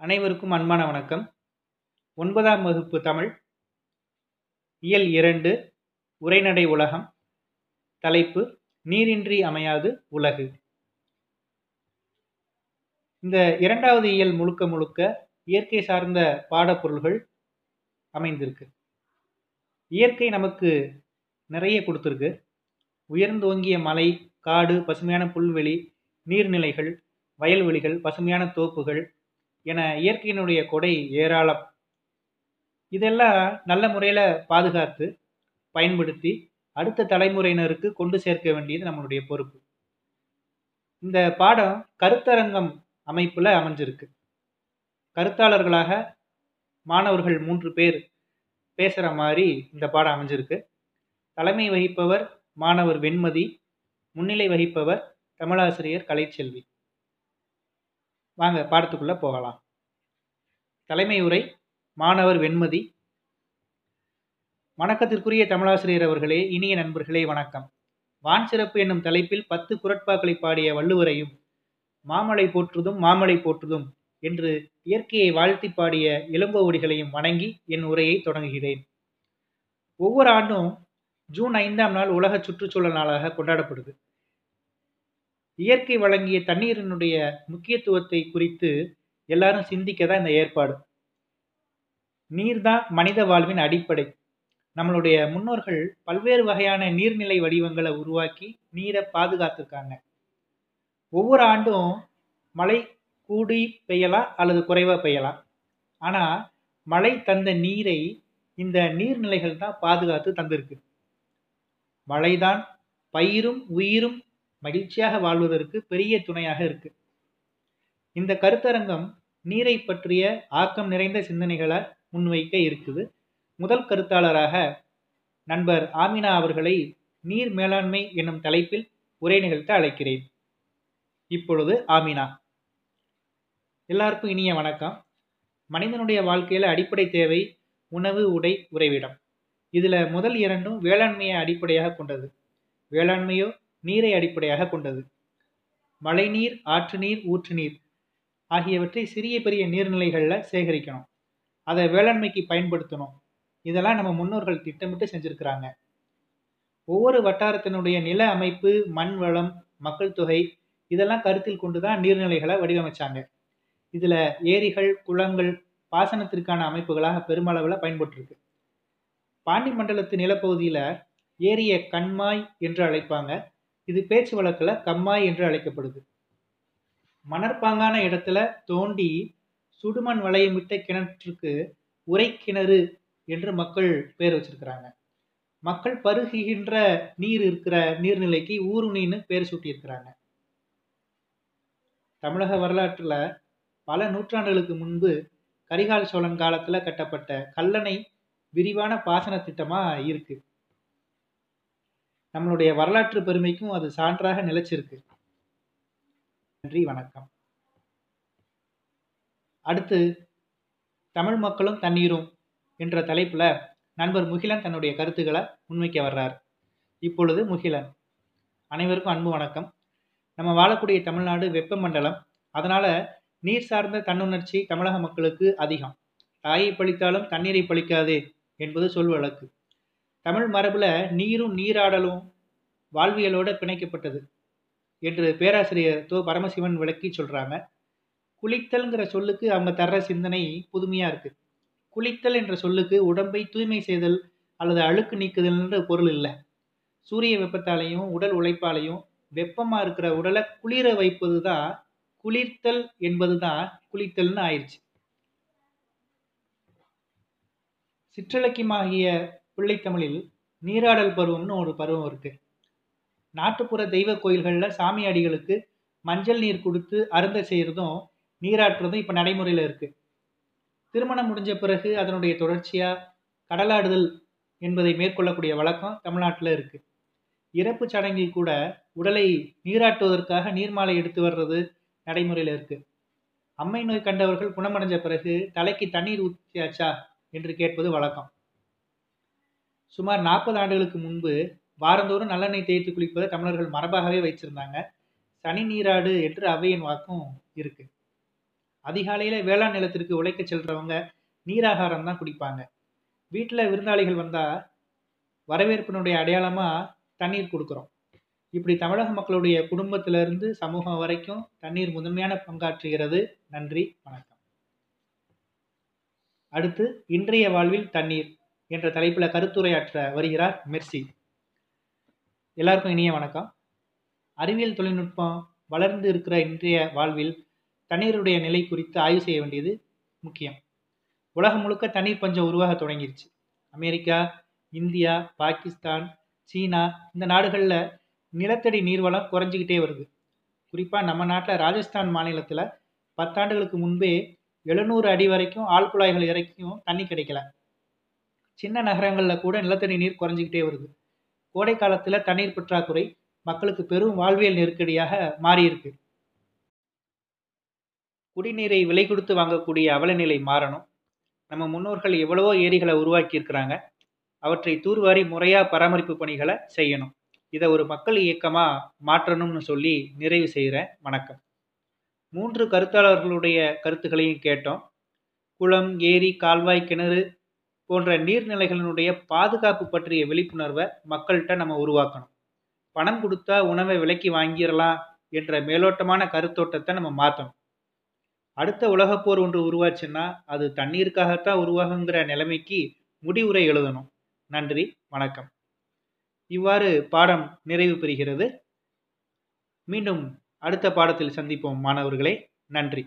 அனைவருக்கும் அன்பான வணக்கம். ஒன்பதாம் வகுப்பு தமிழ். இயல் இரண்டு உரைநடை உலகம். தலைப்பு நீரின்றி அமையாது உலகு. இந்த இரண்டாவது இயல் முழுக்க முழுக்க இயற்கை சார்ந்த பாடப்பொருள்கள் அமைந்திருக்கு. இயற்கை நமக்கு நிறைய கொடுத்துருக்கு. உயர்ந்தோங்கிய மலை காடு பசுமையான புல்வெளி நீர்நிலைகள் வயல்வெளிகள் பசுமையான தோப்புகள் என இயற்கையினுடைய கொடை ஏராளம். இதெல்லாம் நல்ல முறையில் பாதுகாத்து பயன்படுத்தி அடுத்த தலைமுறையினருக்கு கொண்டு சேர்க்க வேண்டியது நம்மளுடைய பொறுப்பு. இந்த பாடம் கருத்தரங்கம் அமைப்பில் அமைஞ்சிருக்கு. கருத்தாளர்களாக மாணவர்கள் மூன்று பேர் பேசுகிற மாதிரி இந்த பாடம் அமைஞ்சிருக்கு. தலைமை வகிப்பவர் மாணவர் வெண்மதி முன்னிலை வகிப்பவர் தமிழாசிரியர் கலைச்செல்வி. வாங்க பாடத்துக்குள்ளே போகலாம். தலைமை உரை மாணவர் வெண்மதி. வணக்கத்திற்குரிய தமிழாசிரியர் அவர்களே இனிய நண்பர்களே வணக்கம். வான் சிறப்பு என்னும் தலைப்பில் பத்து குரட்பாக்களை பாடிய வள்ளுவரையும் மாமலை போற்றுதும் மாமலை போற்றுதும் என்று இயற்கையை வாழ்த்தி பாடிய இளங்கோவடிகளையும் வணங்கி என் உரையை தொடங்குகிறேன். ஒவ்வொரு ஆண்டும் ஜூன் ஐந்தாம் நாள் உலக சுற்றுச்சூழல் நாளாக கொண்டாடப்படுது. இயற்கை வழங்கிய தண்ணீரினுடைய முக்கியத்துவத்தை குறித்து எல்லாரும் சிந்திக்க தான் இந்த ஏற்பாடு. நீர் தான் மனித வாழ்வின் அடிப்படை. நம்மளுடைய முன்னோர்கள் பல்வேறு வகையான நீர்நிலை வடிவங்களை உருவாக்கி நீரை பாதுகாத்துருக்காங்க. ஒவ்வொரு ஆண்டும் மழை கூடி பெய்யலாம் அல்லது குறைவாக பெய்யலாம் ஆனால் மழை தந்த நீரை இந்த நீர்நிலைகள் தான் பாதுகாத்து தந்திருக்கு. மழைதான் பயிரும் உயிரும் மகிழ்ச்சியாக வாழ்வதற்கு பெரிய துணையாக இருக்கு. இந்த கருத்தரங்கம் நீரை பற்றிய ஆக்கம் நிறைந்த சிந்தனைகளை முன்வைக்க இருக்குது. முதல் கருத்தாளராக நண்பர் ஆமினா அவர்களை நீர் மேலாண்மை என்னும் தலைப்பில் உரை நிகழ்த்த அழைக்கிறேன். இப்பொழுது ஆமினா. எல்லாருக்கும் இனிய வணக்கம். மனிதனுடைய வாழ்க்கையில் அடிப்படை தேவை உணவு உடை உறைவிடம். இதில் முதல் இரண்டும் வேளாண்மையை அடிப்படையாக கொண்டது. வேளாண்மையோ நீரை அடிப்படையாக கொண்டது. மழைநீர் ஆற்று நீர் ஊற்று நீர் ஆகியவற்றை சிறிய பெரிய நீர்நிலைகளில் சேகரிக்கணும். அதை வேளாண்மைக்கு பயன்படுத்தணும். இதெல்லாம் நம்ம முன்னோர்கள் திட்டமிட்டு செஞ்சுருக்கிறாங்க. ஒவ்வொரு வட்டாரத்தினுடைய நில அமைப்பு மண் வளம் மக்கள் தொகை இதெல்லாம் கருத்தில் கொண்டு தான் நீர்நிலைகளை வடிவமைச்சாங்க. இதில் ஏரிகள் குளங்கள் பாசனத்திற்கான அமைப்புகளாக பெருமளவில் பயன்பட்டுருக்கு. பாண்டி மண்டலத்து நிலப்பகுதியில் ஏரியை கண்மாய் என்று அழைப்பாங்க. இது பேச்சு வழக்கில் கம்மாய் என்று அழைக்கப்படுது. மணற்பாங்கான இடத்துல தோண்டி சுடுமண் வளையமிட்ட கிணற்றுக்கு உரை கிணறு என்று மக்கள் பேர் வச்சிருக்கிறாங்க. மக்கள் பருகுகின்ற நீர் இருக்கிற நீர்நிலைக்கு ஊருணின்னு பேர் சூட்டியிருக்கிறாங்க. தமிழக வரலாற்றில் பல நூற்றாண்டுகளுக்கு முன்பு கரிகால் சோழன் காலத்தில் கட்டப்பட்ட கல்லணை விரிவான பாசன திட்டமாக இருக்குது நம்மளுடைய வரலாற்று பெருமைக்கும் அது சான்றாக நிலைச்சிருக்கு. நன்றி வணக்கம். அடுத்து தமிழ் மக்களும் தண்ணீரும் என்ற தலைப்பில் நண்பர் முகிலன் தன்னுடைய கருத்துக்களை முன்வைக்க வர்றார். இப்பொழுது முகிலன். அனைவருக்கும் அன்பு வணக்கம். நம்ம வாழக்கூடிய தமிழ்நாடு வெப்பமண்டலம் அதனால் நீர் சார்ந்த தன்னுணர்ச்சி தமிழக மக்களுக்கு அதிகம். தாயை பழித்தாலும் தண்ணீரை பழிக்காது என்பது சொல் வழக்கு தமிழ் மரபில் நீரும் நீராடலும் வாழ்வியலோடு பிணைக்கப்பட்டது என்று பேராசிரியர் தோ. பரமசிவன் விளக்கி சொல்கிறாங்க குளித்தல்ங்கிற சொல்லுக்கு அவங்க தர்ற சிந்தனை புதுமையாக இருக்குது குளித்தல் என்ற சொல்லுக்கு உடம்பை தூய்மை செய்தல் அல்லது அழுக்கு நீக்குதல்ன்ற பொருள் இல்லை. சூரிய வெப்பத்தாலையும் உடல் உழைப்பாலையும் வெப்பமாக இருக்கிற உடலை குளிர வைப்பது தான் குளிர்த்தல் என்பது தான் குளித்தல்னு ஆயிடுச்சு சிற்றிலக்கியமாகிய பிள்ளைத்தமிழில் நீராடல் பருவம்னு ஒரு பருவம் இருக்கு. நாட்டுப்புற தெய்வ கோயில்களில் சாமி அடிகளுக்கு மஞ்சள் நீர் கொடுத்து அருந்த செய்கிறதும் நீராட்டுறதும் இப்போ நடைமுறையில் இருக்கு. திருமணம் முடிஞ்ச பிறகு அதனுடைய தொடர்ச்சியாக கடலாடுதல் என்பதை மேற்கொள்ளக்கூடிய வழக்கம் தமிழ்நாட்டில் இருக்கு. இறப்பு சடங்கில் கூட உடலை நீராட்டுவதற்காக நீர்மாலை எடுத்து வர்றது நடைமுறையில் இருக்கு. அம்மை நோய் கண்டவர்கள் குணமடைஞ்ச பிறகு தலைக்கு தண்ணீர் ஊற்றியாச்சா என்று கேட்பது வழக்கம். சுமார் நாற்பது ஆண்டுகளுக்கு முன்பு வாரந்தோறும் நல்லெண்ணெய் தேய்த்து குளிப்பதை தமிழர்கள் மரபாகவே வைச்சிருந்தாங்க சனி நீராடு என்று அவையின் வாக்கும் இருக்கு. அதிகாலையில் வேளாண் நிலத்திற்கு உழைக்க செல்றவங்க நீராகாரம் தான் குடிப்பாங்க. வீட்டில் விருந்தாளிகள் வந்தால் வரவேற்பினுடைய அடையாளமாக தண்ணீர் கொடுக்குறோம். இப்படி தமிழக மக்களுடைய குடும்பத்திலிருந்து சமூகம் வரைக்கும் தண்ணீர் முதன்மையான பங்காற்றுகிறது. நன்றி வணக்கம். அடுத்து இன்றைய வாழ்வில் தண்ணீர். என்ற தலைப்பில் கருத்துரையாற்ற வருகிறார் மெர்சி. எல்லாருக்கும் இனிய வணக்கம். அறிவியல் தொழில்நுட்பம் வளர்ந்து இருக்கிற இன்றைய வாழ்வில் தண்ணீருடைய நிலை குறித்து ஆய்வு செய்ய வேண்டியது முக்கியம். உலகம் முழுக்க தண்ணீர் பஞ்சம் உருவாக தொடங்கிருச்சு. அமெரிக்கா இந்தியா பாகிஸ்தான் சீனா இந்த நாடுகளில் நிலத்தடி நீர்வளம் குறைஞ்சிக்கிட்டே வருது. குறிப்பாக நம்ம நாட்டில் ராஜஸ்தான் மாநிலத்தில் பத்தாண்டுகளுக்கு முன்பே எழுநூறு அடி வரைக்கும் ஆழ்குழாய்கள் இறக்கியும் தண்ணி கிடைக்கல. சின்ன நகரங்களில் கூட நிலத்தடி நீர் குறைஞ்சிக்கிட்டே வருது. கோடை காலத்தில் தண்ணீர் பற்றாக்குறை மக்களுக்கு பெரும் வாழ்வியல் நெருக்கடியாக மாறியிருக்கு. குடிநீரை விலை கொடுத்து வாங்கக்கூடிய அவலநிலை மாறணும். நம்ம முன்னோர்கள் எவ்வளவோ ஏரிகளை உருவாக்கியிருக்கிறாங்க. அவற்றை தூர்வாரி முறையாக பராமரிப்பு பணிகளை செய்யணும். இதை ஒரு மக்கள் இயக்கமாக மாற்றணும்னு சொல்லி நிறைவு செய்கிறேன் வணக்கம். மூன்று கருத்தாளர்களுடைய கருத்துக்களையும் கேட்டோம். குளம் ஏரி கால்வாய் கிணறு போன்ற நீர்நிலைகளினுடைய பாதுகாப்பு பற்றிய விழிப்புணர்வை மக்கள்கிட்ட நம்ம உருவாக்கணும். பணம் கொடுத்தா உணவை விலைக்கு வாங்கிடலாம் என்ற மேலோட்டமான கருத்தோட்டத்தை நம்ம மாற்றணும் அடுத்த உலகப்போர் ஒன்று உருவாச்சுன்னா அது தண்ணீருக்காகத்தான் உருவாகுங்கிற நிலைமைக்கு முடிவுரை எழுதணும். நன்றி வணக்கம். இவ்வாறு பாடம் நிறைவு பெறுகிறது. மீண்டும் அடுத்த பாடத்தில் சந்திப்போம் மாணவர்களே. நன்றி.